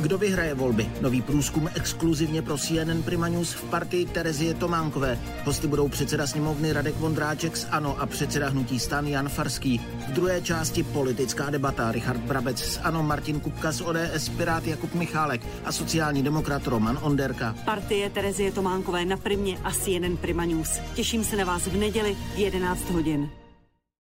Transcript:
Kdo vyhraje volby? Nový průzkum exkluzivně pro CNN Prima News v partii Terezie Tománkové. Hosty budou předseda sněmovny Radek Vondráček z ANO a předseda hnutí stan Jan Farský. V druhé části politická debata Richard Brabec z ANO, Martin Kupka z ODS, Pirát Jakub Michálek a sociální demokrat Roman Onderka. Partie Terezie Tománkové na Primě a CNN Prima News. Těším se na vás v neděli v 11 hodin.